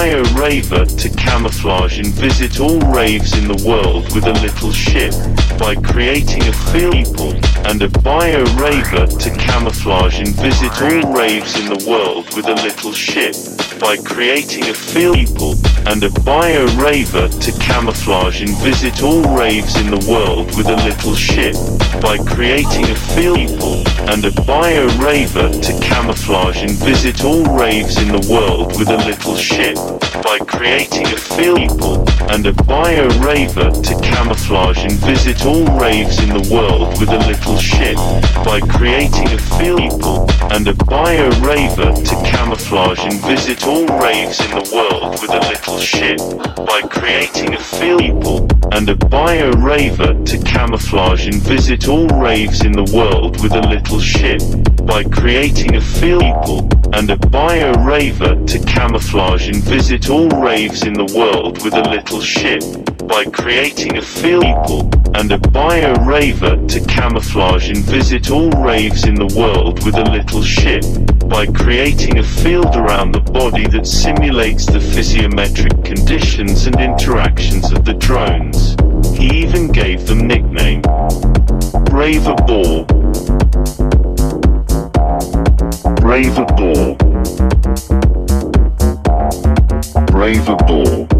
bio raver to camouflage and visit all raves in the world with a little ship. By creating a people and a bio raver to camouflage and visit all raves in the world with a little ship. By creating a field people and a bio raver to camouflage and visit all raves in the world with a little ship. By creating a people and a bio raver to camouflage and visit all raves in the world with a little ship by creating a people and a bio raver to camouflage and visit all raves in the world with a little ship by creating a people and a bio raver to camouflage and visit all raves in the world with a little ship by creating a people and a bio raver to camouflage and visit all raves in the world with a little ship by creating a and a bio raver to camouflage and visit all raves in the world with a little ship by creating a field and a bio raver to camouflage and visit all raves in the world with a little ship. By creating a field around the body that simulates the physiometric conditions and interactions of the drones. He even gave them nickname Raver Ball. Raver Ball. Raverborg. Raver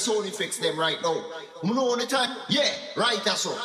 this only fix them right now. You know the time? Yeah, right, that's all.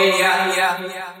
Otro día.